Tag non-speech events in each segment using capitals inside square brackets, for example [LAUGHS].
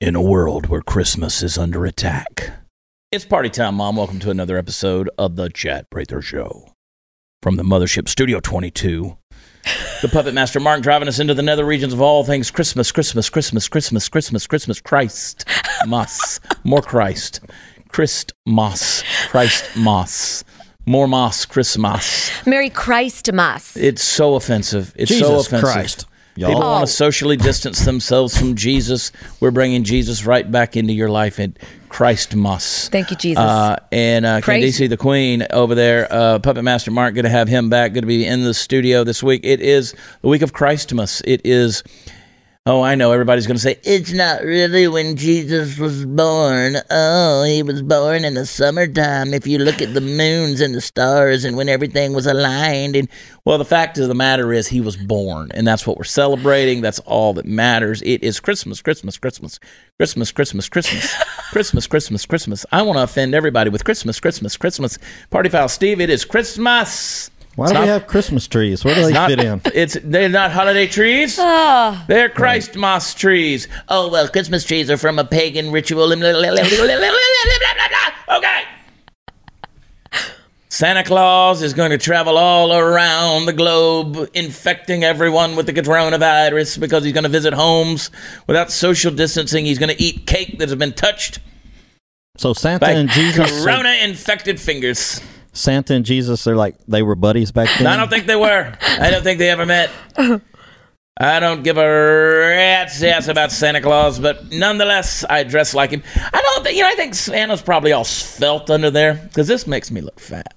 In a world where Christmas is under attack. It's party time, Mom. Welcome to another episode of the Chad Prather Show. From the Mothership Studio 22, the Puppet Master Mark driving us into the nether regions of all things Christmas, Christmas, Christmas, Christmas, Christmas, Christmas, Christ, Moss, more Christ, Christ, Moss, Christ, Moss, more Moss, Christmas. Merry Christmas. It's so offensive. It's so Jesus offensive. Christ, People y'all. People want to socially distance themselves from Jesus. We're bringing Jesus right back into your life in Christ Moss. Thank you, Jesus. Uh, and uh, Praise- Candice, the Queen over there, uh, Puppet Master Mark, good to have him back. Good to be in the studio this week. It is the week of Christmas. It is. Oh, I know. Everybody's going to say it's not really when Jesus was born. Oh, he was born in the summertime. If you look at the moons and the stars and when everything was aligned, and well, the fact of the matter is he was born, and that's what we're celebrating. That's all that matters. It is Christmas, Christmas, Christmas, Christmas, Christmas, Christmas, Christmas, Christmas, Christmas. I want to offend everybody with Christmas, Christmas, Christmas. Party foul, Steve. It is Christmas. Why do It's we have Christmas trees? Where do they not- fit in? [LAUGHS] It's they're not holiday trees. Ah. they're Christ moss trees. Oh well, Christmas trees are from a pagan ritual. [LAUGHS] okay. Santa Claus is going to travel all around the globe, infecting everyone with the coronavirus because he's going to visit homes without social distancing. He's going to eat cake that has been touched So Santa by and Jesus, are- corona-infected fingers. Santa and Jesus, they're like they were buddies back then. I don't think they were. I don't think they ever met. I don't give a rat's ass about Santa Claus, but nonetheless, I dress like him. I don't think, you know, I think Santa's probably all svelte under there because this makes me look fat.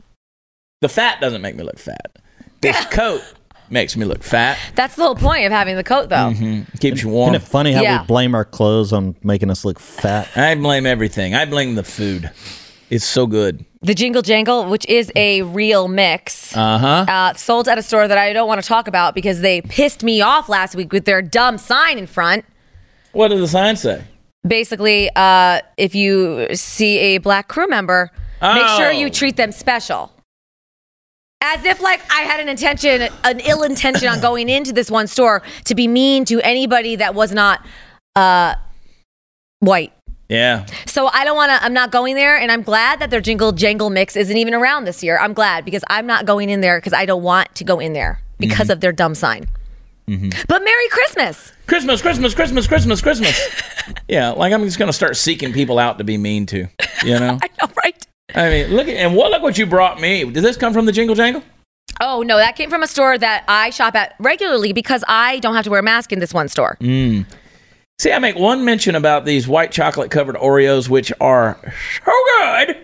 The fat doesn't make me look fat. This coat makes me look fat. That's the whole point of having the coat, though. Mm-hmm. Keeps you warm. Isn't warm. it funny how Yeah. we blame our clothes on making us look fat? I blame everything. I blame the food. It's so good. The Jingle Jangle, which is a real mix, Uh huh. uh, sold at a store that I don't want to talk about because they pissed me off last week with their dumb sign in front. What did the sign say? Basically, uh, if you see a black crew member, make sure Oh. you treat them special. As if like I had an intention, an ill intention on going into this one store to be mean to anybody that was not uh, white. Yeah. So I don't want to. I'm not going there, and I'm glad that their jingle jangle mix isn't even around this year. I'm glad because I'm not going in there because I don't want to go in there because mm-hmm. of their dumb sign. Mm-hmm. But Merry Christmas! Christmas, Christmas, Christmas, Christmas, Christmas. [LAUGHS] yeah, like I'm just gonna start seeking people out to be mean to. You know? [LAUGHS] I know, right? I mean, look at and what look what you brought me. Did this come from the Jingle Jangle? Oh no, that came from a store that I shop at regularly because I don't have to wear a mask in this one store. Mm. See, I make one mention about these white chocolate covered Oreos, which are so good.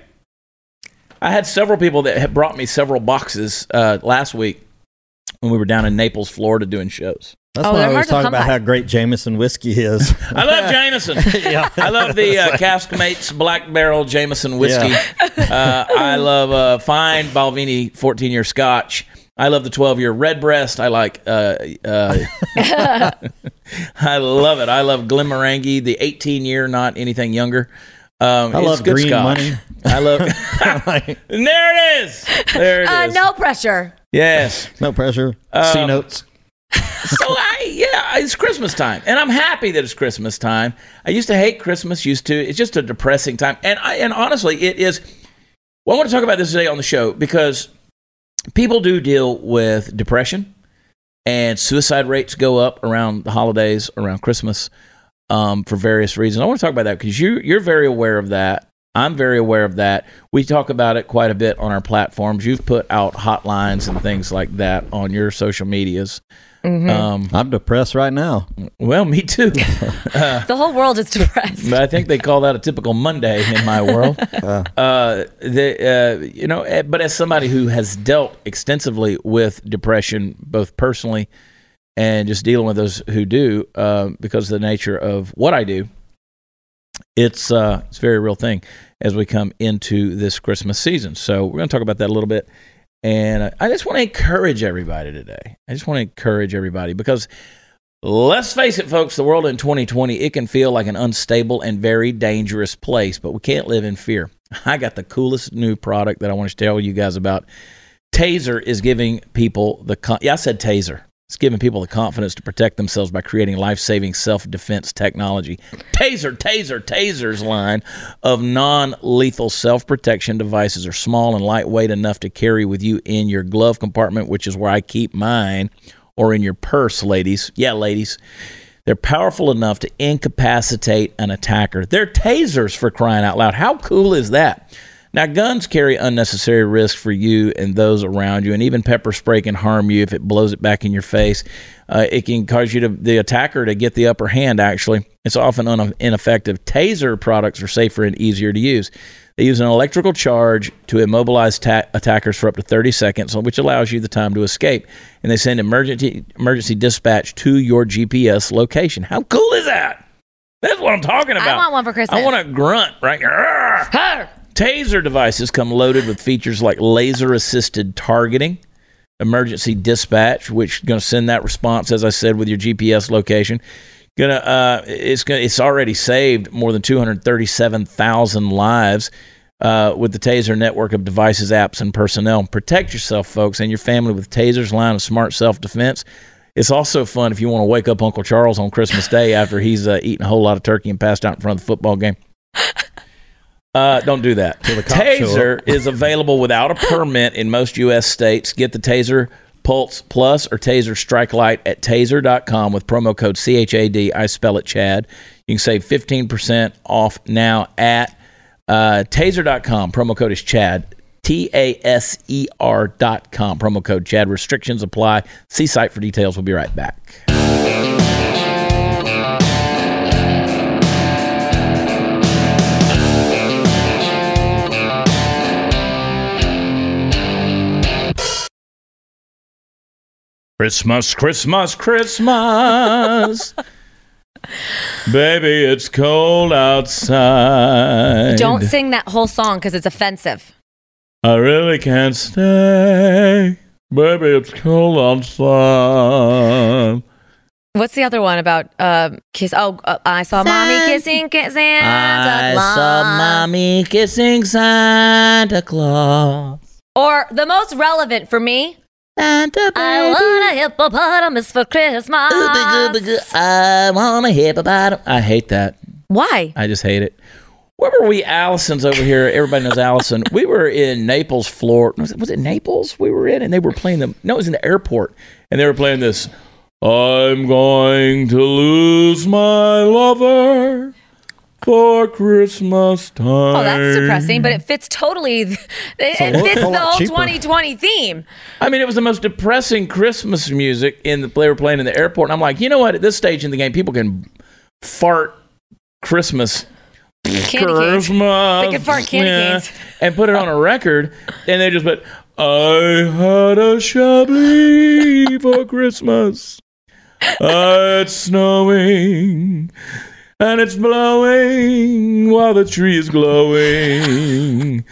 I had several people that had brought me several boxes uh, last week when we were down in Naples, Florida, doing shows. That's Oh, why I they're always talk about by. how great Jameson whiskey is. [LAUGHS] I love Jameson. [LAUGHS] yeah. I love the [LAUGHS] uh, Cask Mates Black Barrel Jameson whiskey. Yeah. Uh, I love uh, fine Balvenie 14 year Scotch. I love the 12 year Redbreast. I like. Uh, uh, [LAUGHS] I love it. I love Glenmorangie, the 18 year, not anything younger. Um, I love green Scotch. money. I love. [LAUGHS] [LAUGHS] There it is. There it Uh, is. no pressure. Yes. no pressure. Um, C notes. so I yeah, it's Christmas time, and I'm happy that it's Christmas time. I used to hate Christmas, used to. It's just a depressing time, and I and honestly, it is. Well, I want to talk about this today on the show because people do deal with depression, and suicide rates go up around the holidays, around Christmas, um, for various reasons. I want to talk about that because you you're very aware of that. I'm very aware of that. We talk about it quite a bit on our platforms. You've put out hotlines and things like that on your social medias. Um, I'm depressed right now. well, me too. [LAUGHS] The whole world is depressed. But I think they call that a typical Monday in my world. [LAUGHS] Uh, the, uh, you know, eh, but as somebody who has dealt extensively with depression, both personally and just dealing with those who do, uh, because of the nature of what I do, it's uh, it's a very real thing as we come into this Christmas season. So we're going to talk about that a little bit. And I just want to encourage everybody today. I just want to encourage everybody because let's face it, folks, the world in 2020, it can feel like an unstable and very dangerous place, but we can't live in fear. I got the coolest new product that I want to tell you guys about Taser is giving people the con- yeah I said taser. It's giving people the confidence to protect themselves by creating life-saving self-defense technology. Taser, Taser, Taser's line of non-lethal self-protection devices are small and lightweight enough to carry with you in your glove compartment, which is where I keep mine, or in your purse, ladies. Yeah, ladies. They're powerful enough to incapacitate an attacker. They're tasers for crying out loud. How cool is that? Now, guns carry unnecessary risk for you and those around you, and even pepper spray can harm you if it blows it back in your face. Uh, it can cause you to the attacker to get the upper hand. Actually, it's often un- ineffective. Taser products are safer and easier to use. They use an electrical charge to immobilize ta- attackers for up to 30 seconds, which allows you the time to escape. And they send emergency emergency dispatch to your GPS location. How cool is that? That's what I'm talking about. I want one for Christmas. I want a grunt, right? Arrgh! Taser devices come loaded with features like laser assisted targeting, emergency dispatch, which is going to send that response, as I said, with your GPS location. Gonna, uh, it's gonna, it's already saved more than 237,000 lives uh, with the Taser network of devices, apps, and personnel. Protect yourself, folks, and your family with Taser's line of smart self defense. It's also fun if you want to wake up Uncle Charles on Christmas Day after he's uh, eaten a whole lot of turkey and passed out in front of the football game. Uh, don't do that. Taser is available without a permit in most U.S. states. Get the Taser Pulse Plus or Taser Strike Light at taser.com with promo code CHAD. I spell it Chad. You can save 15% off now at uh, taser.com. Promo code is Chad. T A S E R dot com. Promo code Chad. Restrictions apply. See site for details. We'll be right back. Christmas, Christmas, Christmas. [LAUGHS] Baby, it's cold outside. Don't sing that whole song because it's offensive. I really can't stay. Baby, it's cold outside. What's the other one about um, kiss? Oh, uh, I saw mommy kissing ki- Santa I Claus. saw mommy kissing Santa Claus. Or the most relevant for me, Santa I baby. want a hippopotamus for Christmas. Ooh, big, ooh. I want a hippopotamus. I hate that. Why? I just hate it. Where were we? Allison's over here. Everybody knows Allison. We were in Naples, Florida. Was it, was it Naples we were in? And they were playing them. No, it was in the airport. And they were playing this. I'm going to lose my lover for Christmas time. Oh, that's depressing, but it fits totally. It, it fits the whole cheaper. 2020 theme. I mean, it was the most depressing Christmas music in the they were playing in the airport. And I'm like, you know what? At this stage in the game, people can fart Christmas Candy. Christmas. They can fart candy canes. And put it on a [LAUGHS] record, and they just put, I had a Chablis for Christmas. Uh, it's snowing, and it's blowing while the tree is glowing.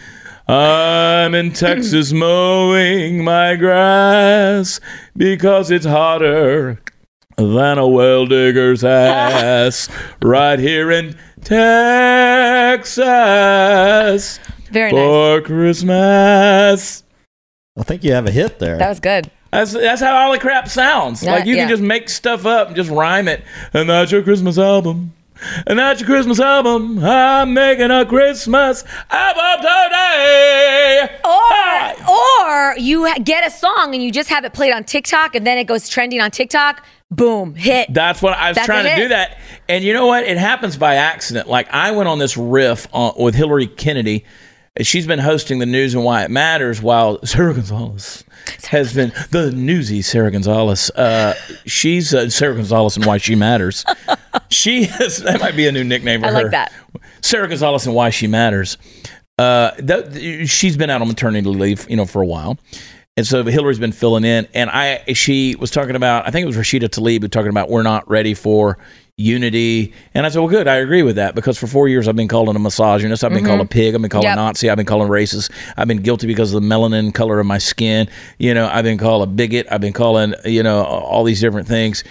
I'm in Texas mowing my grass because it's hotter than a well digger's ass [LAUGHS] right here in Texas Very nice. for Christmas. I think you have a hit there. That was good. That's that's how all the crap sounds. Yeah, like you yeah. can just make stuff up and just rhyme it. And that's your Christmas album. And that's your Christmas album. I'm making a Christmas album today. Or, or you get a song and you just have it played on TikTok and then it goes trending on TikTok. Boom, hit. That's what I was That's trying to do that. And you know what? It happens by accident. Like I went on this riff on, with Hillary Kennedy. She's been hosting the news and why it matters while [LAUGHS] Sarah Gonzalez has been the newsy Sarah Gonzalez. Uh, she's uh, Sarah Gonzalez and why she matters. [LAUGHS] she is, that might be a new nickname for I her. like that. Sarah Gonzalez and why she matters. Uh, that, she's been out on maternity leave, you know, for a while. And so Hillary's been filling in, and I she was talking about I think it was Rashida Tlaib who talking about we're not ready for unity, and I said, well, good, I agree with that because for four years I've been called a misogynist, I've been called a pig, I've been called Yep. a Nazi, I've been called a racist, I've been guilty because of the melanin color of my skin, you know, I've been called a bigot, I've been calling you know all these different things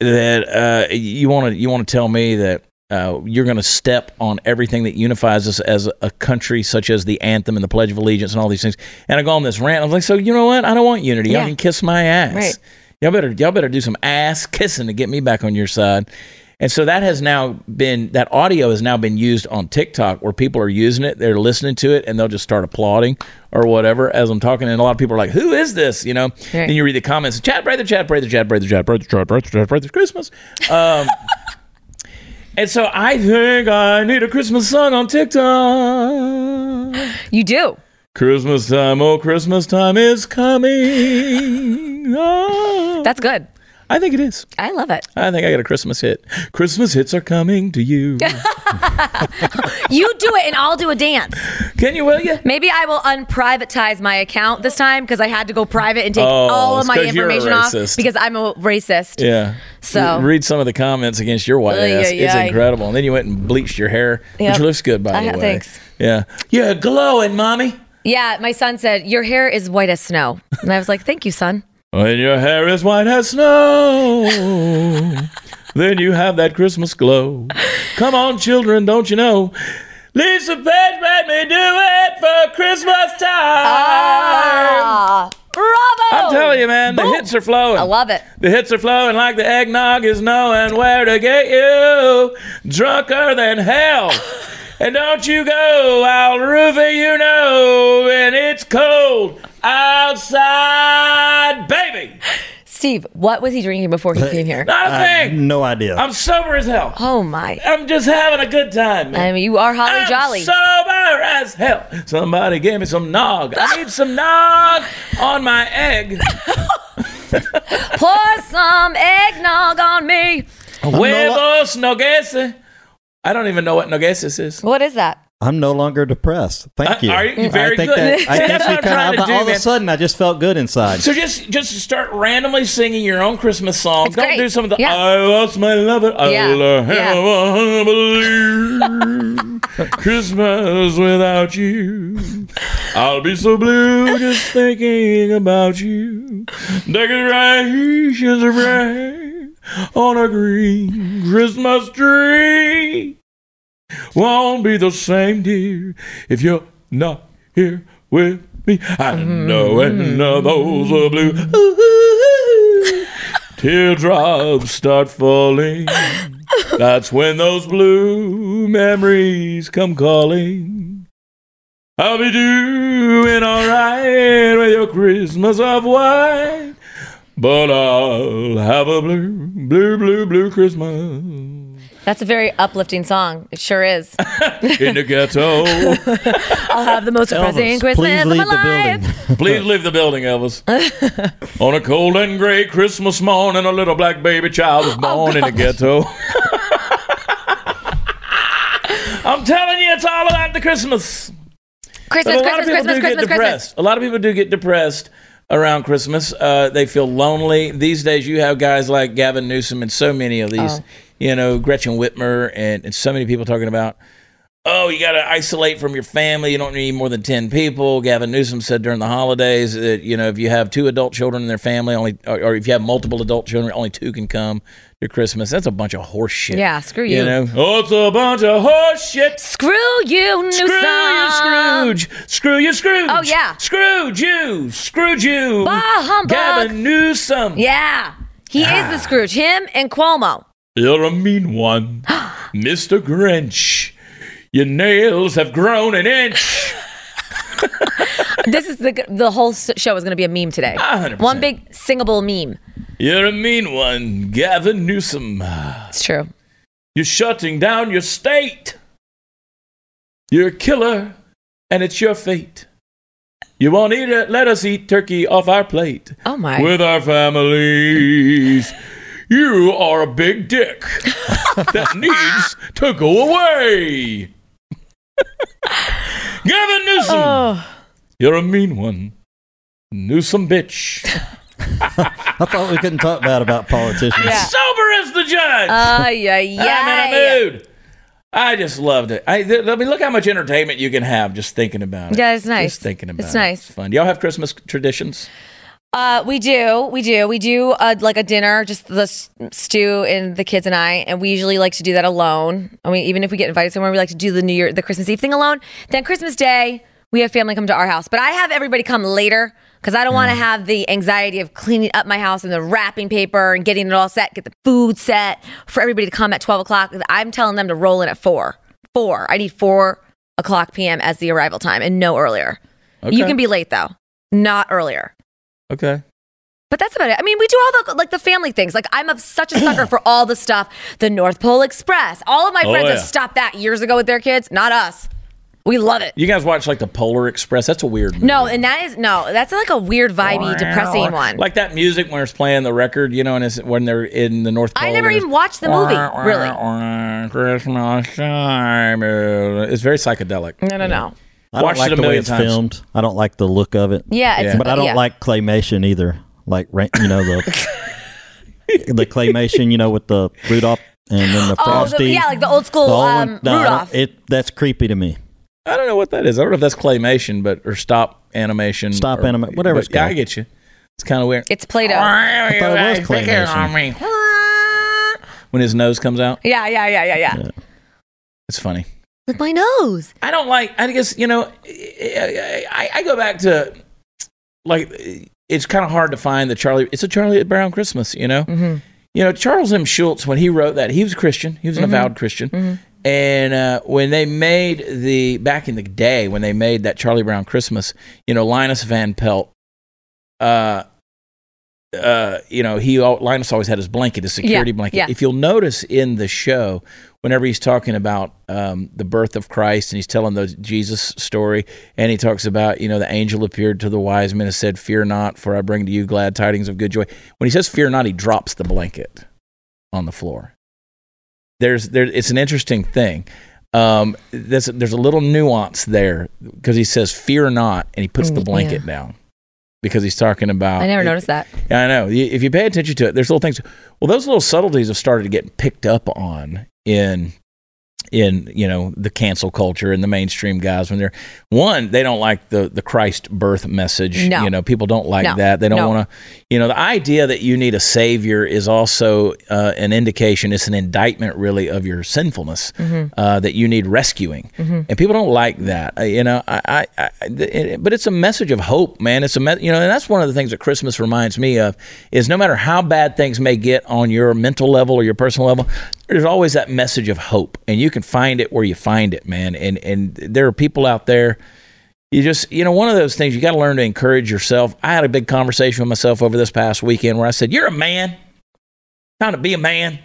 that uh, you want to you want to tell me that uh, you're going to step on everything that unifies us as a country, such as the anthem and the Pledge of Allegiance and all these things. And I go on this rant. I was like, so you know what? I don't want unity. Y'all can kiss my ass. Right. Y'all better y'all better do some ass kissing to get me back on your side. And so that has now been that audio has now been used on TikTok where people are using it, they're listening to it, and they'll just start applauding or whatever as I'm talking. And a lot of people are like, "Who is this?" You know. Right. Then you read the comments, "Chad Prather, Chad Prather, Chad Prather, Chad Prather, Chad Prather, Chad Prather, Christmas." Um, [LAUGHS] and so I think I need a Christmas song on TikTok. You do. Christmas time, oh Christmas time is coming. Oh. [LAUGHS] That's good. I think it is. I love it. I think I got a Christmas hit. Christmas hits are coming to you. [LAUGHS] [LAUGHS] You do it, and I'll do a dance. Can you, will you? Maybe I will unprivatize my account this time because I had to go private and take Oh, all of my 'cause you're a information off because I'm a racist. Yeah. So- read some of the comments against your white ass. It's incredible. And then you went and bleached your hair, Yep. which looks good, by I- the way. thanks. Yeah, you're glowing, mommy. Yeah, my son said, Your hair is white as snow. And I was like, Thank you, son. When your hair is white as snow, then you have that Christmas glow. Come on, children, don't you know? Lisa Page made me do it for Christmas time. Ah, bravo. I'm telling you, man, the Boom. hits are flowing. I love it. The hits are flowing like the eggnog is knowing where to get you. Drunker than hell. And don't you go, I'll roofie you know when it's cold outside, baby. Steve, what was he drinking before he came here? Not a I thing. no idea. I'm sober as hell. Oh, my. I'm just having a good time, man. I mean, you are Holly I'm Jolly. sober as hell. Somebody gave me some nog. I need some nog on my egg. [LAUGHS] Pour some eggnog on me. Huevos noguese. I don't even know what nogueses is. What is that? I'm no longer depressed. Thank Uh, you. are you? Very I think good. That, See, I [LAUGHS] think that's you what I'm trying kind to of do, all of man. a sudden I just felt good inside. So just just start randomly singing your own Christmas songs. It's Don't great. do some of the Yeah. I lost my lover. Yeah. I'll Yeah. believe Christmas without you. I'll be so blue just thinking about you. Decorations are bright on a green Christmas tree. Won't be the same, dear, if you're not here with me. I know, and uh, those are blue. Ooh, [LAUGHS] teardrops start falling. That's when those blue memories come calling. I'll be doing alright with your Christmas of white, but I'll have a blue, blue, blue, blue Christmas That's a very uplifting song. It sure is. [LAUGHS] in the ghetto. I'll have the most depressing Christmas please of my leave the life. building. [LAUGHS] Please leave the building, Elvis. [LAUGHS] On a cold and gray Christmas morning, a little black baby child was oh, born in the ghetto. I'm telling you, it's all about the Christmas. Christmas, But a lot Christmas, of people Christmas, do Christmas, get depressed. Christmas. A lot of people do get depressed around Christmas. Uh, they feel lonely. These days, you have guys like Gavin Newsom and so many of these, Oh. you know, Gretchen Whitmer, and, and so many people talking about, oh, you got to isolate from your family. You don't need more than 10 people. Gavin Newsom said during the holidays that, you know, if you have two adult children in their family, only, or, or if you have multiple adult children, only two can come to Christmas. That's a bunch of horse shit. Yeah, screw You you. know, oh, it's a bunch of horse shit. Screw you, Newsom. Screw you, Scrooge. Screw you, Scrooge. Oh, yeah. Scrooge you. Scrooge you. Bah humbug. Gavin Newsom. Yeah. He is Ah. the Scrooge. Him and Cuomo. You're a mean one, [GASPS] Mr. Grinch. Your nails have grown an inch. [LAUGHS] This is the the whole show is going to be a meme today. 100%. One big singable meme. You're a mean one, Gavin Newsom. It's true. You're shutting down your state. You're a killer, and it's your fate. You won't eat it. Let us eat turkey off our plate. Oh my. with our families. You are a big dick [LAUGHS] that needs to go away. Gavin Newsom, oh. you're a mean one. Newsom bitch. [LAUGHS] [LAUGHS] I thought we couldn't talk bad about politicians. Yeah. Sober as the judge. Uh, yeah, yeah. I'm in a mood. I just loved it. I, th- I mean, look how much entertainment you can have just thinking about it. Yeah, it's nice. Just thinking about it. It's it. nice. It's fun. Do y'all have Christmas traditions? Uh, we do, we do, we do uh, like a dinner, just the s- stew and the kids and I, and we usually like to do that alone. I mean, even if we get invited somewhere, we like to do the New Year, the Christmas Eve thing alone. Then Christmas Day, we have family come to our house, but I have everybody come later because I don't want to have the anxiety of cleaning up my house and the wrapping paper and getting it all set, get the food set for everybody to come at twelve o'clock. I'm telling them to roll in at four. Four. I need four o'clock p.m. as the arrival time and no earlier. You can be late though, not earlier. Okay. But that's about it. I mean, we do all the like the family things. Like I'm a, such a sucker for all the stuff. The North Pole Express. All of my Oh, friends yeah. have stopped that years ago with their kids. Not us. We love it. You guys watch like the Polar Express? That's a weird movie. No, and that is no. That's like a weird, vibey, depressing one. Like that music when it's playing the record, you know, and it's when they're in the North Pole. I never even watched the movie. Really? Christmas time. It's very psychedelic. No, no, no. I don't Watched like it a the way million it's times. filmed. I don't like the look of it. Yeah, it's, Yeah. But I don't yeah. like claymation either. Like you know the [LAUGHS] the claymation, you know, with the Rudolph and then the Oh, frosty. the, yeah, like the old school the old um, one. No, Rudolph. It that's creepy to me. I don't know what that is. I don't know if that's claymation, but or stop animation. Stop animation, whatever but it's Yeah, I get you. It's kind of weird. it's Play-Doh. I thought it was claymation. When his nose comes out, Yeah, yeah, yeah, yeah, yeah. it's funny. With my nose. I don't like. I guess you know. I, I go back to like it's kind of hard to find the Charlie. It's a Charlie Brown Christmas. You know. Mm-hmm. You know Charles M. Schulz when he wrote that he was a Christian. He was an Mm-hmm. avowed Christian. And uh, when they made the back in the day when they made that Charlie Brown Christmas, you know Linus Van Pelt. Uh, uh, you know, he Linus always had his blanket, his security Yeah, blanket. yeah. If you'll notice in the show, whenever he's talking about um, the birth of Christ and he's telling the Jesus story, and he talks about, you know, the angel appeared to the wise men and said, "Fear not, for I bring to you glad tidings of good joy." When he says "fear not," he drops the blanket on the floor. There's there. It's an interesting thing. Um, there's there's a little nuance there because he says "fear not" and he puts the Mm, blanket down because he's talking about. I never noticed that. Yeah, I know. If you pay attention to it, there's little things. Well, those little subtleties have started to get picked up on in in you know the cancel culture and the mainstream guys when they're one they don't like the the Christ birth message. No. You know, people don't like No. that. They don't No. want to. You know, the idea that you need a savior is also uh, an indication. It's an indictment, really, of your sinfulness Mm-hmm. uh, that you need rescuing, and people don't like that. Uh, you know, I, I, I it, but it's a message of hope, man. It's a me- you know, and that's one of the things that Christmas reminds me of is no matter how bad things may get on your mental level or your personal level, there's always that message of hope, and you can find it where you find it, man. And and there are people out there. You just, you know, one of those things you got to learn to encourage yourself. I had a big conversation with myself over this past weekend where I said, "You're a man. Time to be a man.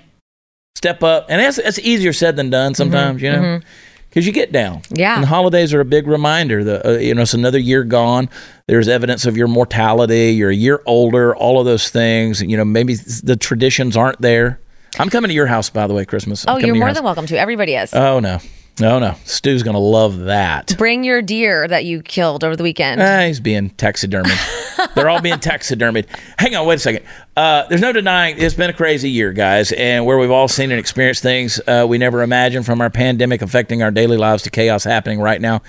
Step up." And that's that's easier said than done sometimes, you know, because you get down. Yeah. And the holidays are a big reminder. that uh, you know, it's another year gone. There's evidence of your mortality. You're a year older. All of those things. You know, maybe the traditions aren't there. I'm coming to your house, by the way, Christmas. I'm Oh, you're to your more than welcome to. Everybody is. Oh no, no, no. Stu's gonna love that. Bring your deer that you killed over the weekend. Ah, he's being taxidermied. [LAUGHS] They're all being taxidermied. Hang on, wait a second. Uh, there's no denying it's been a crazy year, guys, and where we've all seen and experienced things uh, we never imagined, from our pandemic affecting our daily lives to chaos happening right now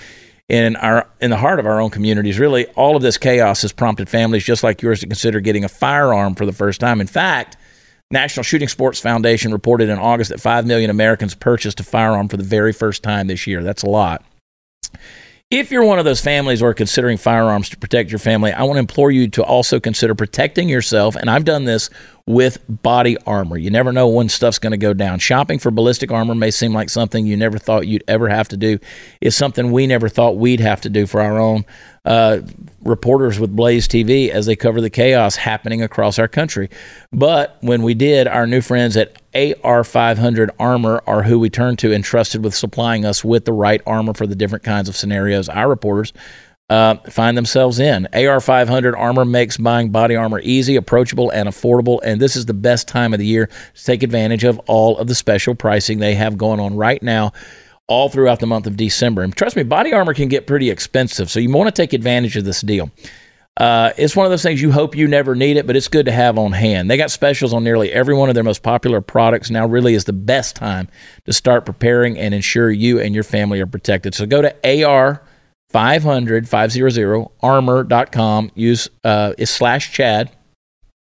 in our in the heart of our own communities. Really, all of this chaos has prompted families just like yours to consider getting a firearm for the first time. In fact. National Shooting Sports Foundation reported in August that 5 million Americans purchased a firearm for the very first time this year. That's a lot. If you're one of those families who are considering firearms to protect your family, I want to implore you to also consider protecting yourself. And I've done this with body armor. You never know when stuff's going to go down. Shopping for ballistic armor may seem like something you never thought you'd ever have to do. It's something we never thought we'd have to do for our own uh, reporters with Blaze TV as they cover the chaos happening across our country. But when we did, our new friends at AR500 Armor are who we turned to and trusted with supplying us with the right armor for the different kinds of scenarios our reporters uh, find themselves in. AR500 Armor makes buying body armor easy, approachable, and affordable. And this is the best time of the year to take advantage of all of the special pricing they have going on right now all throughout the month of December. And trust me, body armor can get pretty expensive, so you want to take advantage of this deal. Uh, it's one of those things you hope you never need it, but it's good to have on hand. They got specials on nearly every one of their most popular products. Now, really, is the best time to start preparing and ensure you and your family are protected. So go to AR. 500 500 armor.com Use uh, is slash Chad.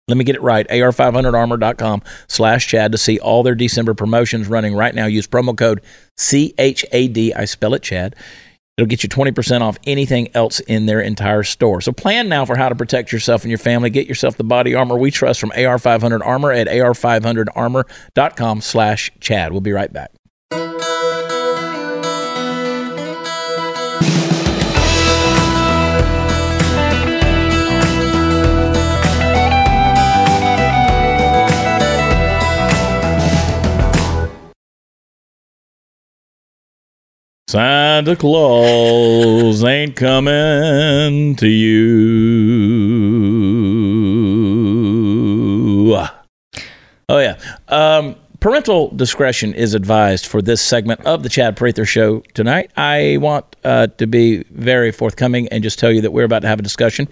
Let me get it right. AR500armor.com slash Chad to see all their December promotions running right now. Use promo code CHAD. I spell it Chad. It'll get you 20% off anything else in their entire store. So plan now for how to protect yourself and your family. Get yourself the body armor we trust from AR500 Armor at AR500armor.com slash Chad. We'll be right back. Santa Claus ain't coming to you. Oh, yeah. Um, parental discretion is advised for this segment of the Chad Prather Show tonight. I want uh, to be very forthcoming and just tell you that we're about to have a discussion.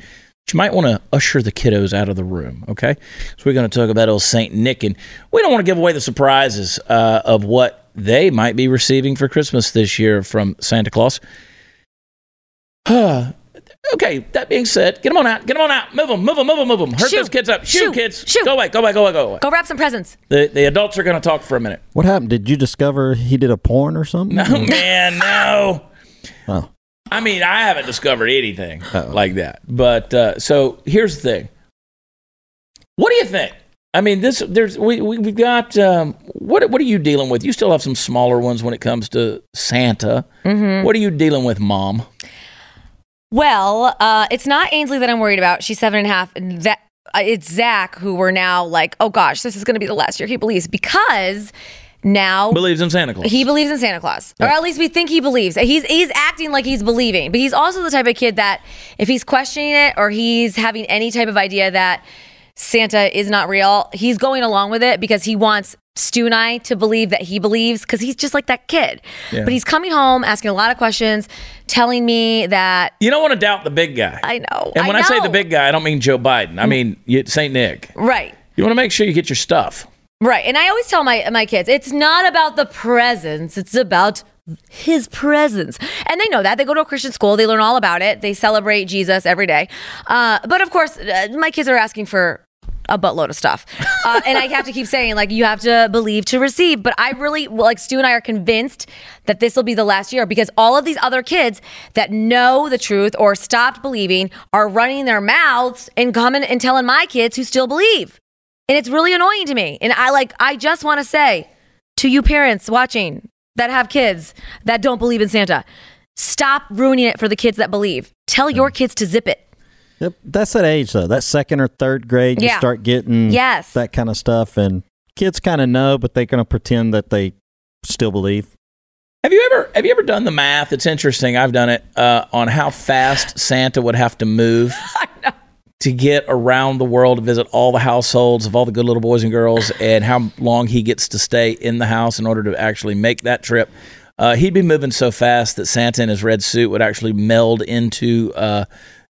You might want to usher the kiddos out of the room, okay? So we're going to talk about old Saint Nick, and we don't want to give away the surprises uh, of what they might be receiving for Christmas this year from Santa Claus. [SIGHS] okay, that being said, get them on out. Get them on out. Move them, move them, move them, move them. Hurt Shoo. those kids up. Shoo, Shoo. kids. Shoo. Go away, go away, go away, go away. Go wrap some presents. The, the adults are going to talk for a minute. What happened? Did you discover he did a porn or something? No, man, no. [LAUGHS] Oh. I mean, I haven't discovered anything like that. But uh, so here's the thing. What do you think? I mean, this there's we, we we've got um, what what are you dealing with? You still have some smaller ones when it comes to Santa. Mm-hmm. What are you dealing with, Mom? Well, uh, it's not Ainsley that I'm worried about. She's seven and a half. And that, uh, it's Zach who we're now like, oh gosh, this is going to be the last year he believes because now Believes in Santa Claus. he believes in Santa Claus, or at least we think he believes. He's he's acting like he's believing, but he's also the type of kid that if he's questioning it or he's having any type of idea that Santa is not real, he's going along with it because he wants Stu and I to believe that he believes because he's just like that kid. Yeah. But he's coming home asking a lot of questions, telling me that you don't want to doubt the big guy. I know. and when I, I say the big guy, I don't mean Joe Biden. I mean Saint Nick. right. You want to make sure you get your stuff. Right. And I always tell my my kids, it's not about the presents, it's about his presence. And they know that. They go to a Christian school, they learn all about it. They celebrate Jesus every day. Uh, but of course, uh, my kids are asking for a buttload of stuff. Uh, and I have to keep saying, like, you have to believe to receive. But I really, like, Stu and I are convinced that this will be the last year because all of these other kids that know the truth or stopped believing are running their mouths and coming and telling my kids who still believe. And it's really annoying to me. And I like, I just want to say to you parents watching that have kids that don't believe in Santa, stop ruining it for the kids that believe. Tell your kids to zip it. Yep. That's that age though. That second or third grade, you Yeah. start getting Yes. that kind of stuff, and kids kind of know, but they're going to pretend that they still believe. Have you ever have you ever done the math? It's interesting. I've done it uh, on how fast Santa would have to move [LAUGHS] to get around the world to visit all the households of all the good little boys and girls, [LAUGHS] and how long he gets to stay in the house in order to actually make that trip. Uh, he'd be moving so fast that Santa in his red suit would actually meld into uh,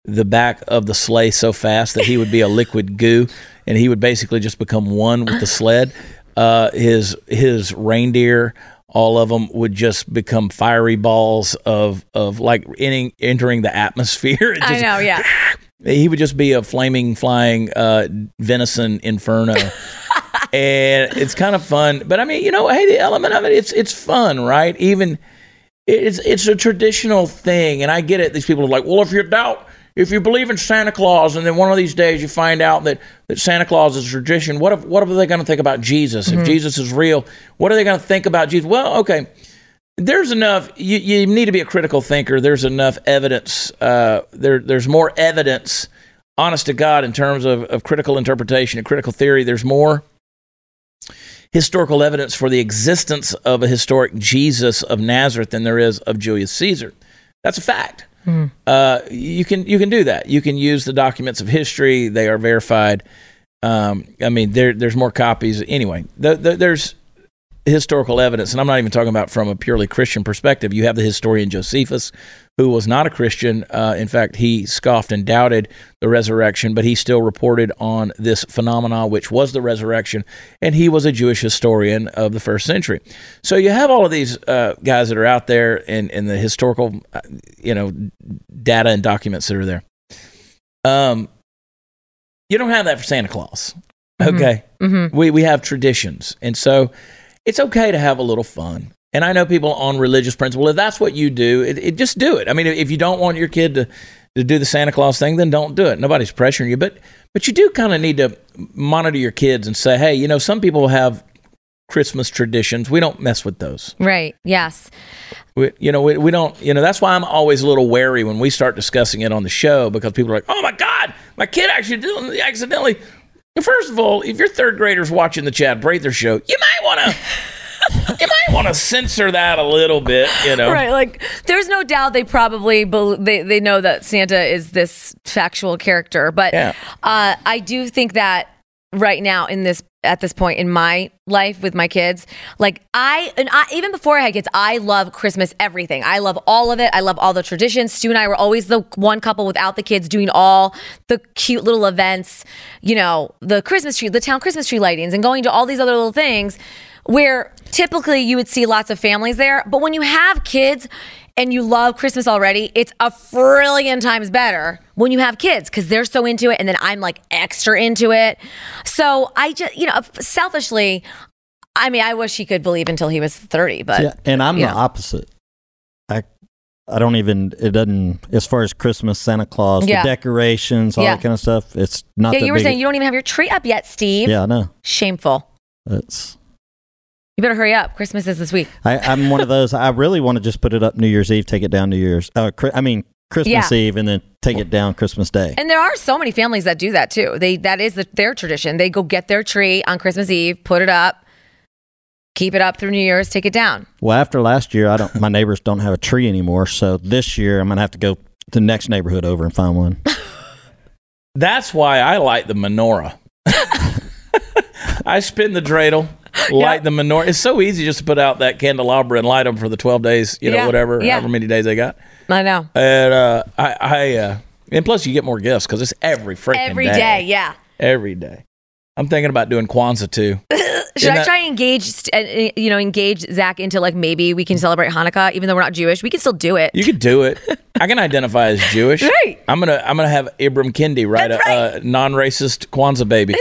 the back of the sleigh so fast that he would be a liquid goo, and he would basically just become one with the sled. Uh, his his reindeer all of them would just become fiery balls of of like entering, entering the atmosphere. [LAUGHS] It I know, yeah. [LAUGHS] He would just be a flaming, flying uh, venison inferno, [LAUGHS] and it's kind of fun. But I mean, you know, hey, the element of it, it's it's fun, right? Even it's it's a traditional thing, and I get it. These people are like, well, if you're doubt, if you believe in Santa Claus, and then one of these days you find out that, that Santa Claus is a tradition, what if what are they going to think about Jesus? If Jesus is real, what are they going to think about Jesus? Well, okay, there's enough. You, you need to be a critical thinker. There's enough evidence. Uh, there there's more evidence, honest to God, in terms of, of critical interpretation and critical theory. There's more historical evidence for the existence of a historic Jesus of Nazareth than there is of Julius Caesar. That's a fact. Uh, you can you can do that. You can use the documents of history; they are verified. Um, I mean, there there's more copies anyway. The, the, there's historical evidence, and I'm not even talking about from a purely Christian perspective. You have the historian Josephus, who was not a Christian. Uh, in fact, he scoffed and doubted the resurrection, but he still reported on this phenomena, which was the resurrection, and he was a Jewish historian of the first century. So you have all of these uh, guys that are out there in, in the historical, uh, you know, data and documents that are there. Um, you don't have that for Santa Claus. Okay. Mm-hmm. We, we have traditions. And so it's okay to have a little fun. And I know people on religious principle, if that's what you do, it, it just do it. I mean, if you don't want your kid to, to do the Santa Claus thing, then don't do it. Nobody's pressuring you. But but you do kind of need to monitor your kids and say, hey, you know, some people have Christmas traditions. We don't mess with those. Right. Yes. We, you know, we, we don't, you know, that's why I'm always a little wary when we start discussing it on the show because people are like, oh my God, my kid actually did- accidentally. First of all, if your third graders watching the Chad Prather show, you might want to. [LAUGHS] you might want to censor that a little bit, you know. Right. Like, there's no doubt they probably bel they they know that Santa is this factual character, but Yeah. uh, I do think that right now in this at this point in my life with my kids like i and I, even before i had kids i love christmas everything. I love all of it. I love all the traditions. Stu and i were always the one couple without the kids doing all the cute little events you know the christmas tree the town christmas tree lightings and going to all these other little things where typically you would see lots of families there. But when you have kids and you love Christmas already, it's a trillion times better when you have kids because they're so into it, and then I'm like extra into it. So I just, you know, selfishly, I mean, I wish he could believe until he was 30, but Yeah, and I'm the know. opposite. I I don't even it doesn't as far as Christmas, Santa Claus, Yeah. the decorations, all Yeah. that kind of stuff. It's not. yeah, you were big- saying you don't even have your tree up yet, Steve. Yeah, I know. Shameful. It's You better hurry up. Christmas is this week. I, I'm one of those. I really want to just put it up New Year's Eve, take it down New Year's. Uh, I mean Christmas Yeah. Eve, and then take it down Christmas Day. And there are so many families that do that too. They that is the, their tradition. They go get their tree on Christmas Eve, put it up, keep it up through New Year's, take it down. Well, after last year, I don't. My neighbors don't have a tree anymore, so this year I'm gonna have to go to the next neighborhood over and find one. [LAUGHS] That's why I like the menorah. [LAUGHS] I spin the dreidel, [LAUGHS] light the menorah. It's so easy just to put out that candelabra and light them for the 12 days, you know, Yeah, whatever, yeah. however many days they got. I know. And uh, I, I uh, and plus you get more gifts because it's every freaking Every day, yeah. Every day. I'm thinking about doing Kwanzaa too. [LAUGHS] Should I try and engage, uh, you know, engage Zach into like maybe we can celebrate Hanukkah, even though we're not Jewish. We can still do it. You could do it. [LAUGHS] I can identify as Jewish. Right. I'm gonna I'm gonna have Ibram Kendi write That's a, a non-racist Kwanzaa baby.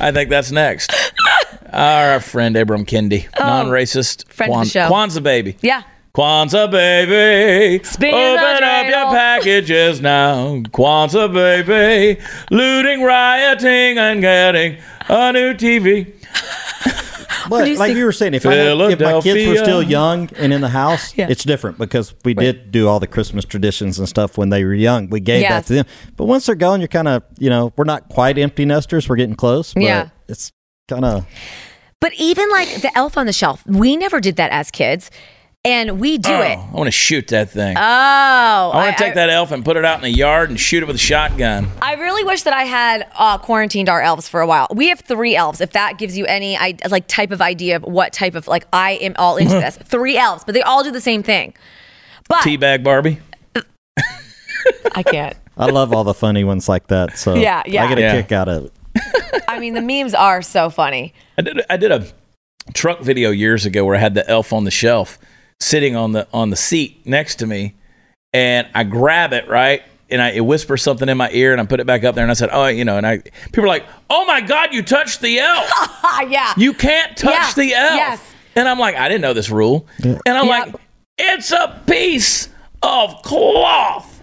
I think that's next. [LAUGHS] Our friend Ibram Kendi, oh, non-racist Oh, friend of the show. Kwanzaa baby. yeah. Kwanzaa baby, Spin open up your packages now. Kwanzaa baby, looting, rioting, and getting a new TV. But you like think- you were saying, if, I had, if my kids were still young and in the house, Yeah. it's different because we did do all the Christmas traditions and stuff when they were young. We gave Yes. that to them. But once they're gone, you're kind of, you know, we're not quite empty nesters. We're getting close. But Yeah. It's kind of. But even like the elf on the shelf, we never did that as kids. And we do Oh, it. I want to shoot that thing. Oh. I want to take that elf and put it out in the yard and shoot it with a shotgun. I really wish that I had uh, quarantined our elves for a while. We have three elves. If that gives you any I, like type of idea of what type of like I am all into [LAUGHS] this. Three elves, but they all do the same thing. But Teabag Barbie. I can't. [LAUGHS] I love all the funny ones like that. So Yeah, yeah. I get a Yeah. kick out of it. [LAUGHS] I mean, the memes are so funny. I did I did a truck video years ago where I had the elf on the shelf sitting on the on the seat next to me, and I grab it right. And I it whispers something in my ear, and I put it back up there, and I said, "Oh, you know." And I people are like, "Oh my God, you touched the elf! Ah, [LAUGHS] yeah. You can't touch Yeah, the elf!" yes. And I'm like, "I didn't know this rule," and I'm Yep. like, "It's a piece of cloth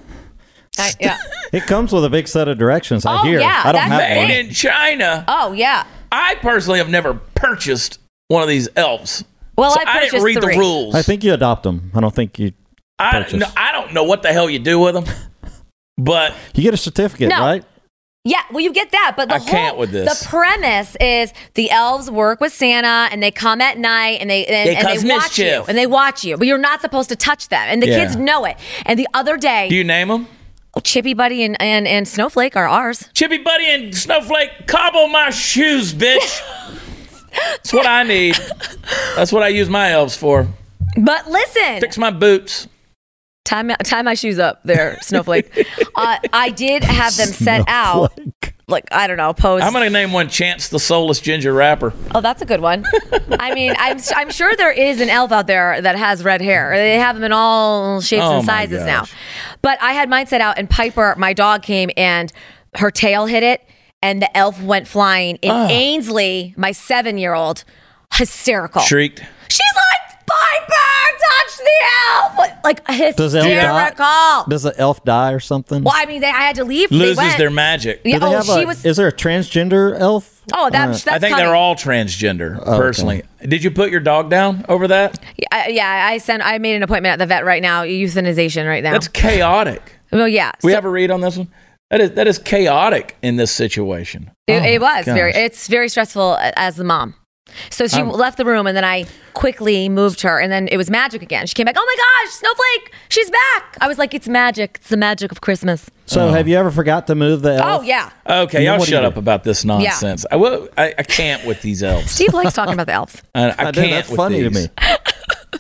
I- yeah. [LAUGHS] It comes with a big set of directions. I Oh, hear. yeah, I don't that's have the one. made in China." Oh yeah. I personally have never purchased one of these elves. Well, so I I, didn't read three. the rules. I think you adopt them. I don't think you. I, no, I don't know what the hell you do with them, [LAUGHS] but You get a certificate, No. right? Yeah, well, you get that, but the I whole can't with this. the premise is the elves work with Santa and they come at night and they and, They and cause they watch you and they watch you, but you're not supposed to touch them, and the Yeah. kids know it. And the other day, do you name them? Oh, Chippy Buddy and, and and Snowflake are ours. Chippy Buddy and Snowflake, cobble my shoes, bitch. [LAUGHS] That's what I need. That's what I use my elves for. But listen, Fix my boots. tie my, tie my shoes up there, [LAUGHS] Snowflake. uh, I did have them set out, like, I don't know, pose. I'm gonna name one Chance the Soulless Ginger Rapper. Oh, that's a good one. I mean, [LAUGHS] I'm I'm sure there is an elf out there that has red hair. They have them in all shapes Oh and my sizes now. But I had mine set out, and Piper, my dog, came and her tail hit it, and the elf went flying. And Ah. Ainsley, my seven-year-old, hysterical. Shrieked. She's like, Piper, touch the elf! Like Does the elf die? hysterical. Does the elf die or something? Well, I mean, they, I had to leave. They Loses went. their magic. Yeah, they oh, she a- was. Is there a transgender elf? Oh, that, Uh, that's I think coming. they're all transgender. okay. personally, did you put your dog down over that? Yeah, yeah, I sent. I made an appointment at the vet right now. Euthanization right now. That's chaotic. well, yeah. We so have a read on this one. That is that is chaotic in this situation. it, it Oh, was very. It's very stressful as the mom. So she Um, left the room, and then I quickly moved her, and then it was magic again. She came back. Oh my gosh, Snowflake, she's back! I was like, it's magic. It's the magic of Christmas. So have you ever forgot to move the elf? Oh yeah. Okay, And then y'all shut you up do? about this nonsense. I will. I, I can't with these elves. Steve likes talking about the elves. [LAUGHS] I, I I can't. That's with funny to me.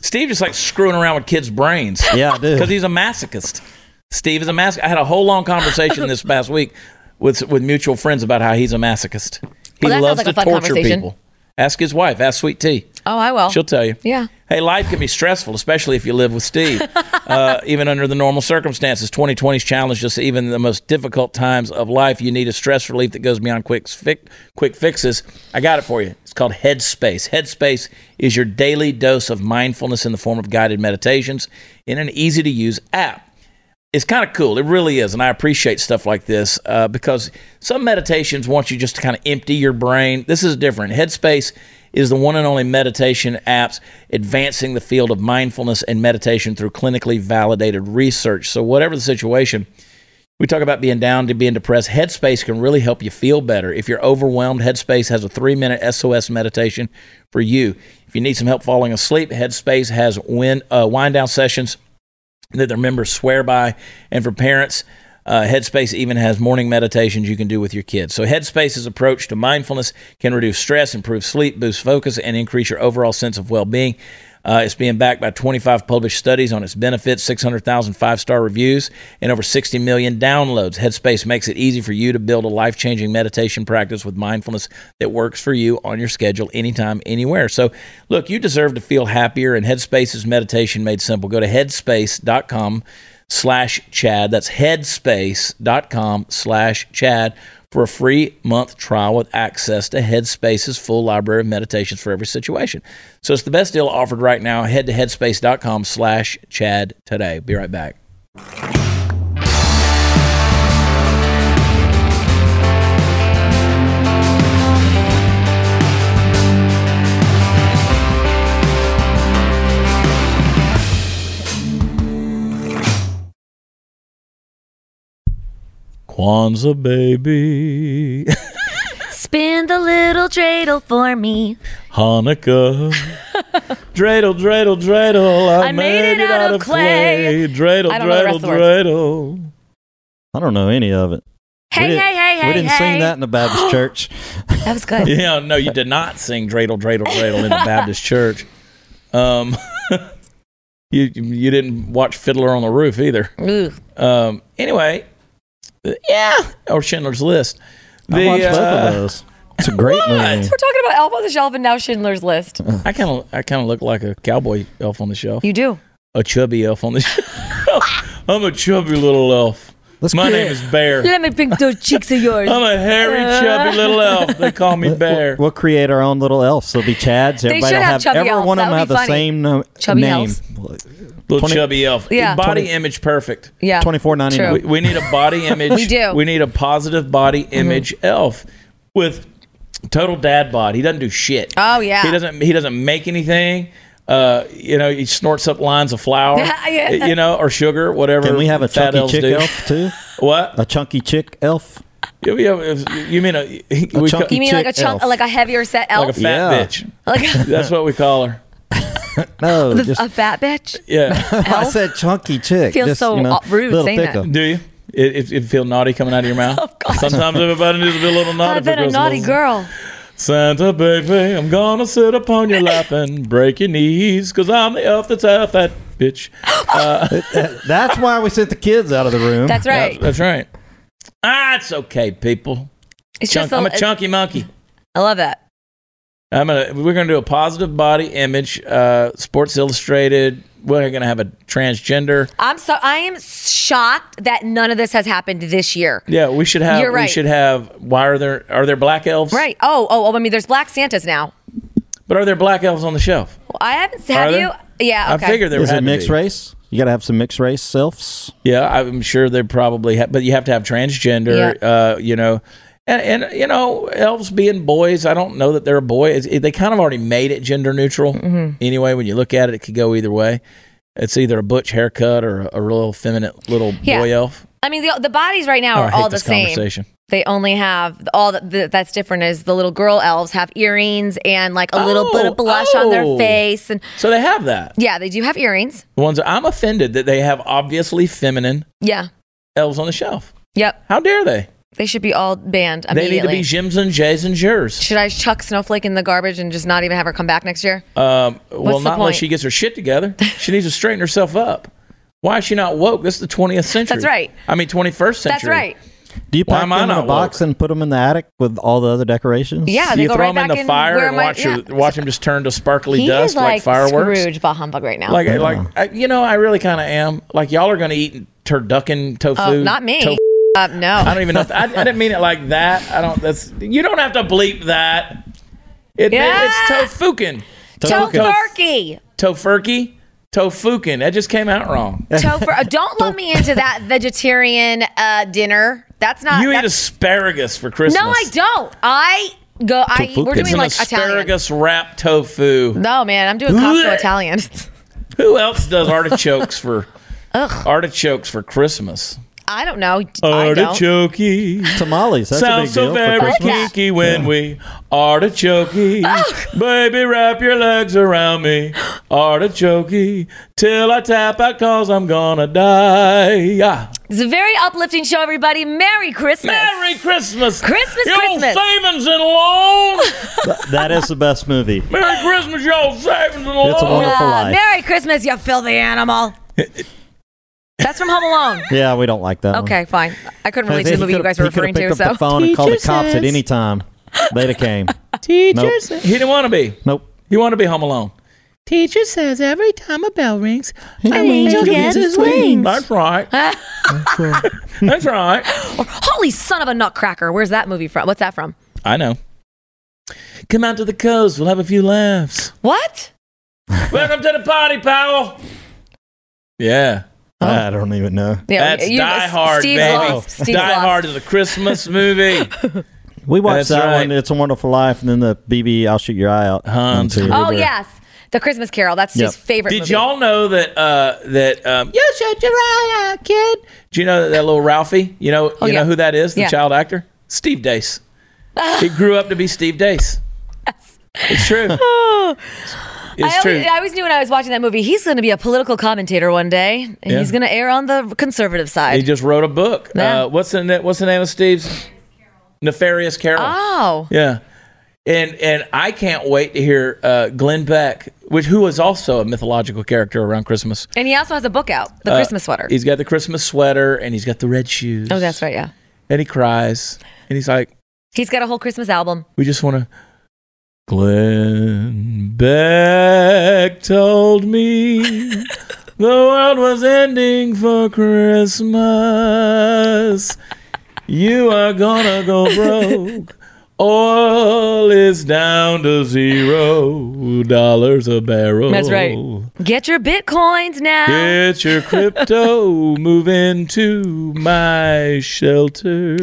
Steve just like screwing around with kids' brains. Yeah, I do. [LAUGHS] because he's a masochist. Steve is a masochist. I had a whole long conversation this past week with with mutual friends about how he's a masochist. He Well, loves like to torture people. Ask his wife. Ask Sweet Tea. Oh, I will. She'll tell you. Yeah. Hey, life can be stressful, especially if you live with Steve. [LAUGHS] uh, even under the normal circumstances, 2020's challenged us. Even the most difficult times of life, you need a stress relief that goes beyond quick fi- quick fixes. I got it for you. It's called Headspace. Headspace is your daily dose of mindfulness in the form of guided meditations in an easy to use app it's kind of cool. It really is, and I appreciate stuff like this uh, because some meditations want you just to kind of empty your brain. This is different. Headspace is the one and only meditation apps advancing the field of mindfulness and meditation through clinically validated research. So, whatever the situation, we talk about being down to being depressed. Headspace can really help you feel better. If you're overwhelmed, Headspace has a three minute SOS meditation for you. If you need some help falling asleep, Headspace has uh, wind down sessions that their members swear by. And for parents, uh, Headspace even has morning meditations you can do with your kids. So, Headspace's approach to mindfulness can reduce stress, improve sleep, boost focus, and increase your overall sense of well being. Uh, it's being backed by 25 published studies on its benefits, 600,000 five star reviews, and over 60 million downloads. Headspace makes it easy for you to build a life changing meditation practice with mindfulness that works for you on your schedule, anytime, anywhere. So, look, you deserve to feel happier, and Headspace is meditation made simple. Go to headspace.com slash Chad. That's headspace.com slash Chad for a free month trial with access to Headspace's full library of meditations for every situation. So it's the best deal offered right now. Head to headspace.com slash Chad today. Be right back. Kwanzaa baby, Spin the little dreidel for me. Hanukkah, dreidel, dreidel, dreidel. I, I made it out of clay. Dreidel, I don't know the rest dreidel, words. dreidel. I don't know any of it. Hey, we hey, hey, hey, We didn't hey. sing that in the Baptist [GASPS] church. That was good. Yeah, no, you did not sing dreidel, dreidel, dreidel in the [LAUGHS] Baptist church. Um, [LAUGHS] you you didn't watch Fiddler on the Roof either. Um, anyway, yeah, or Schindler's List. I watched both uh, of those. It's a great What? movie. We're talking about Elf on the Shelf and now Schindler's List. I kind of I kind of look like a cowboy elf on the shelf, You do. a chubby elf on the [LAUGHS] shelf. I'm a chubby little elf. Let's My name is Bear. Let me pink those cheeks of yours. I'm a hairy, chubby little elf. They call me Bear. We'll create our own little elves. They'll be Chads. Everybody should will have have, chubby every elves. one of That them would have be the funny. same no, Chubby name. elves. Little 20 chubby elf. Yeah. Body 20 image perfect. yeah. Twenty four ninety We, nine. we need a body [LAUGHS] image. We do. Mm-hmm. We need a positive body image elf with total dad bod. He doesn't do shit. Oh, yeah. He doesn't. He doesn't make anything. Uh, you know, he snorts up lines of flour. [LAUGHS] Yeah. You know, or sugar, whatever. Can we have a chunky chick do. elf too? [LAUGHS] What? A chunky chick elf? You, you- you mean a? [LAUGHS] we ca- chunky You mean like a chunk, elf. like a heavier set elf? like a fat Yeah. bitch. Like That's what we call her. No, a, just a fat bitch? Yeah. I said chunky chick. Feels just, so, you know, rude little saying that. do you? It, it, it feel naughty coming out of your mouth. Oh, gosh. Sometimes everybody needs to be a little naughty. I've been a naughty Christmas. girl. Santa baby, I'm gonna sit upon your lap and break your knees, cause I'm the elf that's half that bitch. [GASPS] That's why we sent the kids out of the room. That's right. That's right. Ah, it's okay, people. it's Chunk, just I'm a chunky monkey. I love that. I'm gonna. We're gonna do a positive body image. Uh, Sports Illustrated. We're gonna have a transgender. I'm so I am shocked that none of this has happened this year. Yeah, we should have. You're right. We should have. Why are there? Are there black elves? Right. Oh, oh, oh. I mean, there's black Santas now. But are there black elves on the shelf? I haven't. Are Have there? you? Yeah. Okay. I figured there Is was it to mixed be. race? You got to have some mixed race selves. Yeah, I'm sure they probably have, but you have to have transgender. Uh, you know, and, and you know, elves being boys. I don't know that they're a boy. They kind of already made it gender neutral. Mm-hmm. Anyway, when you look at it, it could go either way. It's either a butch haircut or a, a real feminine little Yeah. boy elf. I mean, the, the bodies right now Oh, are all the same. They only have all the, the, that's different is the little girl elves have earrings and like a little bit Oh, of blush on their oh. face and So they have that. yeah, they do have earrings. The ones I'm offended that they have obviously feminine Yeah. elves on the shelf. Yep. How dare they? They should be all banned They need to immediately. be Jims and Jays and Jers. should I chuck Snowflake in the garbage and just not even have her come back next year? Um, well, the not unless point? she gets her shit together. She needs to straighten herself up. Why is she not woke? This is the 20th century. That's right. I mean, 21st century. That's right. Do you Why pack am I them in a not box and put them in the attic with all the other decorations? Yeah, Do they you go throw right them in the fire where and my- watch, yeah. her- watch them just turn to sparkly He dust is like, like, fireworks? Scrooge bah humbug right now. Like, like I, you know, I really kind of am. Like, y'all are going to eat turducken tofu. oh, not me. tofu- Uh, no. I don't even know. If, I, I didn't mean it like that. I don't. That's you don't have to bleep that. It, Yeah. It's tofukin. Tofurkey. Tofurkey. Tofukin. That just came out wrong. [LAUGHS] Tofur. uh, don't let me into that [LAUGHS] vegetarian uh, dinner. That's not. You eat asparagus for Christmas. No, I don't. I go. I Tofu. we're It's doing an like Italian. asparagus wrapped tofu. No, man, I'm doing Costco Italian. [LAUGHS] Who else does artichokes for artichokes for Christmas? I don't know. I Tamales. That's Sounds a big so deal very for Christmas. sneaky when we artichokey. Baby, wrap your legs around me. Artichokey. Till I tap out cause I'm gonna die. Yeah. It's a very uplifting show, everybody. Merry Christmas. Merry Christmas. Christmas, Your Christmas. savings and loans. That is the best movie. Merry Christmas, y'all savings and loans. It's a wonderful Uh, life. Merry Christmas, you filthy animal. That's from Home Alone. [LAUGHS] Yeah, we don't like that. one. Okay, fine. I couldn't relate to the movie you guys were he could've referring to. picked So up the phone and call the cops at any time. They'd have came. [LAUGHS] Teacher Nope. says- He didn't want to be. Nope. He wanted to be home alone. Teacher says every time a bell rings, An angel gets his wings. That's right. [LAUGHS] That's right. holy son of a nutcracker. Where's that movie from? What's that from? I know. Come out to the coast. We'll have a few laughs. What? Welcome to the party, Powell. Yeah. I don't even know. Yeah, That's you- Die Hard, Steve's baby. lost. Steve's Die lost. Hard is a Christmas [LAUGHS] movie. We watched That's that right. one. It's a Wonderful Life, and then the BB. I'll shoot your eye out. Hans. Oh They yes, The Christmas Carol. That's Yep. his favorite. Did movie. y'all know that uh, that um, you shut your eye out, kid? Do you know that, that little Ralphie? You know Oh, you yeah. know who that is? The Yeah. child actor, Steve Deace. [LAUGHS] he grew up to be Steve Deace. It's true. [LAUGHS] It's I true. always, I always knew when I was watching that movie, he's going to be a political commentator one day, and Yeah. he's going to err on the conservative side. He just wrote a book. Yeah. Uh, what's the What's the name of Steve's? Nefarious Carol. oh, Yeah, and and I can't wait to hear uh, Glenn Beck, which who is also a mythological character around Christmas. and he also has a book out, The Uh, Christmas Sweater. He's got the Christmas sweater and he's got the red shoes. Oh, that's right. Yeah, And he cries and he's like, he's got a whole Christmas album. "We just want to." Glenn Beck told me the world was ending for Christmas. You are gonna go broke. Oil is down to zero dollars a barrel. That's right. Get your bitcoins now. Get your crypto, [LAUGHS] move into my shelter.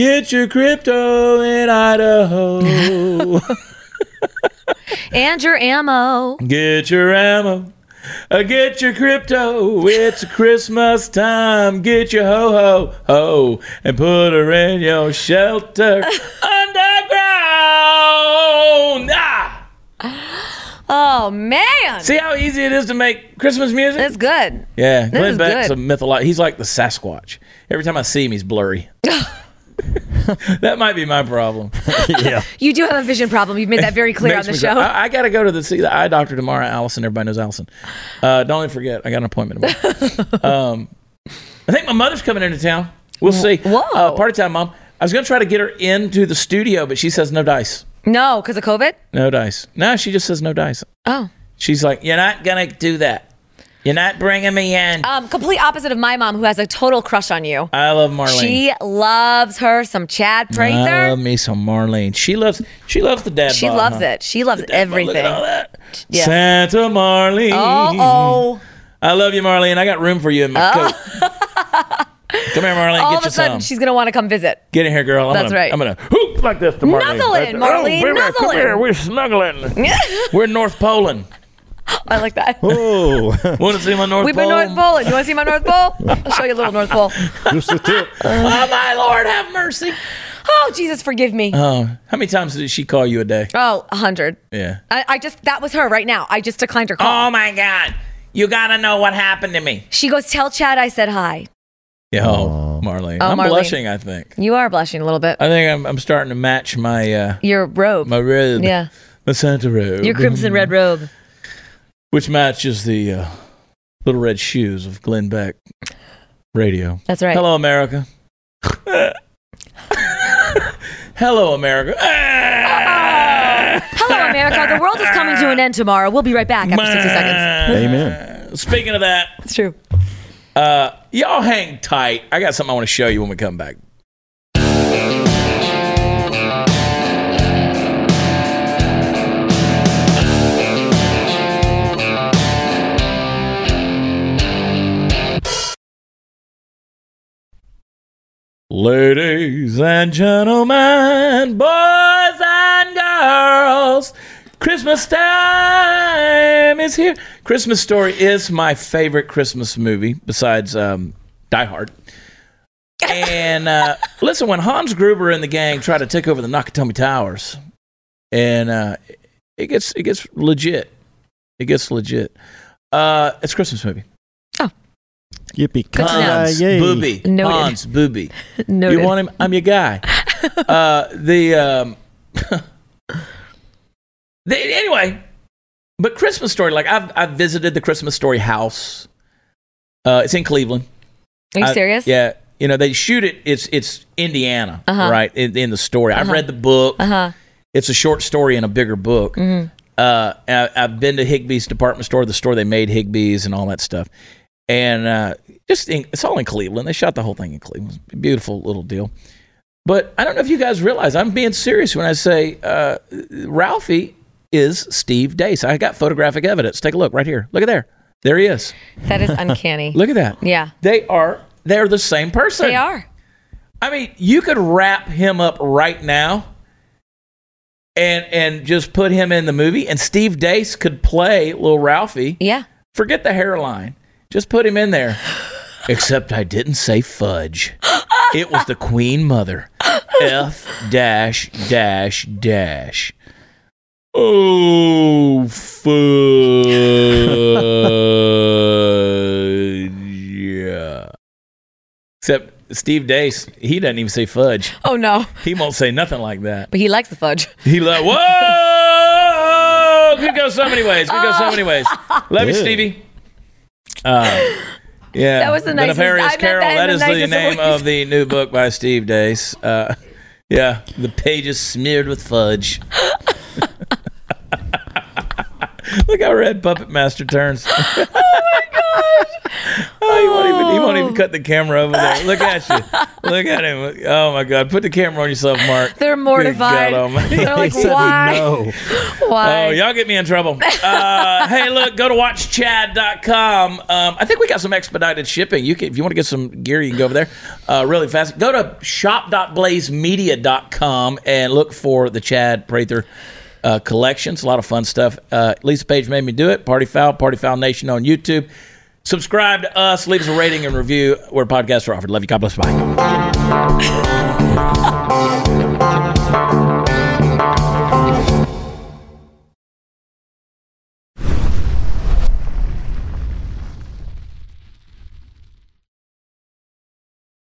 Get your crypto in Idaho. [LAUGHS] And your ammo. Get your ammo. Uh, get your crypto. It's Christmas time. Get your ho ho ho and put her in your shelter [LAUGHS] underground. Ah! Oh man, See how easy it is to make Christmas music? that's good. Yeah, Glenn is Beck's good. a mythological. He's like the Sasquatch. Every time I see him, he's blurry. [LAUGHS] [LAUGHS] that might be my problem. [LAUGHS] yeah. [LAUGHS] You do have a vision problem. You've made that very clear on the show. I, I got to go to the see the eye doctor tomorrow. Allison, everybody knows Allison. Uh, don't even forget, I got an appointment tomorrow. um, I think my mother's coming into town. We'll see. Whoa. Uh, party time, mom. I was going to try to get her into the studio, but she says no dice. no, because of COVID. No dice. No, she just says no dice. Oh. She's like, you're not going to do that. You're not bringing me in. Um, complete opposite of my mom, who has a total crush on you. I love Marlene. She loves her some Chad Prather. I love me some Marlene. She loves. She loves the dad. She bod, loves huh? it. She loves Dad bod, look everything. at all that. Yes. Santa Marlene. Oh, oh. I love you, Marlene. I got room for you in my coat. [LAUGHS] Come here, Marlene. All get of a sudden, some. she's going to want to come visit. Get in here, girl. I'm That's gonna, right. I'm gonna hoop like this to Marlene. Nuzzle in. Marlene, Oh, nuzzle come in. here. We're snuggling. [LAUGHS] We're in North Poland. I like that. Oh, Want to see my North Pole? We've been North Pole. You want to see my North Pole? I'll show you a little North Pole. just a tip. Oh, my Lord, have mercy. Oh, Jesus, forgive me. Oh, how many times did she call you a day? Oh, a hundred. Yeah. I, I just, that was her right now. I just declined her call. Oh my God! You gotta know what happened to me. she goes, tell Chad I said hi. Yeah, oh, Marlene. Oh, I'm Marlene. blushing. I think. You are blushing a little bit. I think I'm, I'm starting to match my uh, Your robe. my robe. yeah. My Santa robe. Your crimson red robe. Which matches the uh, little red shoes of Glenn Beck Radio. That's right. Hello, America. Hello, America. Hello, America. The world is coming to an end tomorrow. We'll be right back after 60 seconds. Amen. Speaking of that, It's true. uh, y'all hang tight. I got something I want to show you when we come back. Ladies and gentlemen, boys and girls, Christmas time is here. Christmas Story is my favorite Christmas movie besides um, Die Hard. And uh, [LAUGHS] listen, when Hans Gruber and the gang try to take over the Nakatomi Towers, and uh, it gets it gets legit. It gets legit. Uh, it's Christmas movie. Yippee Good to know. Hans yay. Booby. Noted. Hans Booby. Noted. You want him? I'm your guy. [LAUGHS] uh, the um, [LAUGHS] the anyway, but Christmas Story. Like I've I've visited the Christmas Story house. Uh, it's in Cleveland. Are you I- serious? yeah. You know they shoot it. It's it's Indiana, Uh-huh. right? In, in the story, I've Uh-huh. read the book. Uh huh. It's a short story in a bigger book. Mm-hmm. Uh, I, I've been to Higbee's department store, the store they made Higbee's and all that stuff. And uh, just in, it's all in Cleveland. They shot the whole thing in Cleveland. Beautiful little deal. But I don't know if you guys realize I'm being serious when I say uh, Ralphie is Steve Deace. I got photographic evidence. Take a look right here. Look at there. There he is. That is [LAUGHS] uncanny. Look at that. Yeah. They are they're the same person. They are. I mean, you could wrap him up right now and and just put him in the movie and Steve Deace could play little Ralphie. Yeah. Forget the hairline. Just put him in there. Except I didn't say fudge. It was the Queen Mother. F dash dash dash. Oh fudge. Yeah. Except Steve Deace, he doesn't even say fudge. Oh, no. He won't say nothing like that. But he likes the fudge. He like, whoa! Could go so many ways. Could go so many ways. Love you, Stevie. Uh, yeah, That was the nicest- Nefarious Carol. that That the is the name ways. of the new book by Steve Deace. Uh, yeah, the pages smeared with fudge. [LAUGHS] Look how red Puppet Master turns. [LAUGHS] oh my gosh! Oh, he won't even he won't even cut the camera over there. Look at you. Look at him. Oh my God! Put the camera on yourself, Mark. They're mortified. God almighty. They're like, [LAUGHS] why? no. [LAUGHS] Why? Oh, y'all get me in trouble. Uh, hey, look, go to watchchad.com. Um, I think we got some expedited shipping. You can, if you want to get some gear, you can go over there uh, really fast. Go to shop.blazemedia.com and look for the Chad Prather uh, collections. A lot of fun stuff. Uh, Lisa Page made me do it. Party Foul, Party Foul Nation on YouTube. Subscribe to us. Leave us a rating and review where podcasts are offered. Love you. God bless. Bye.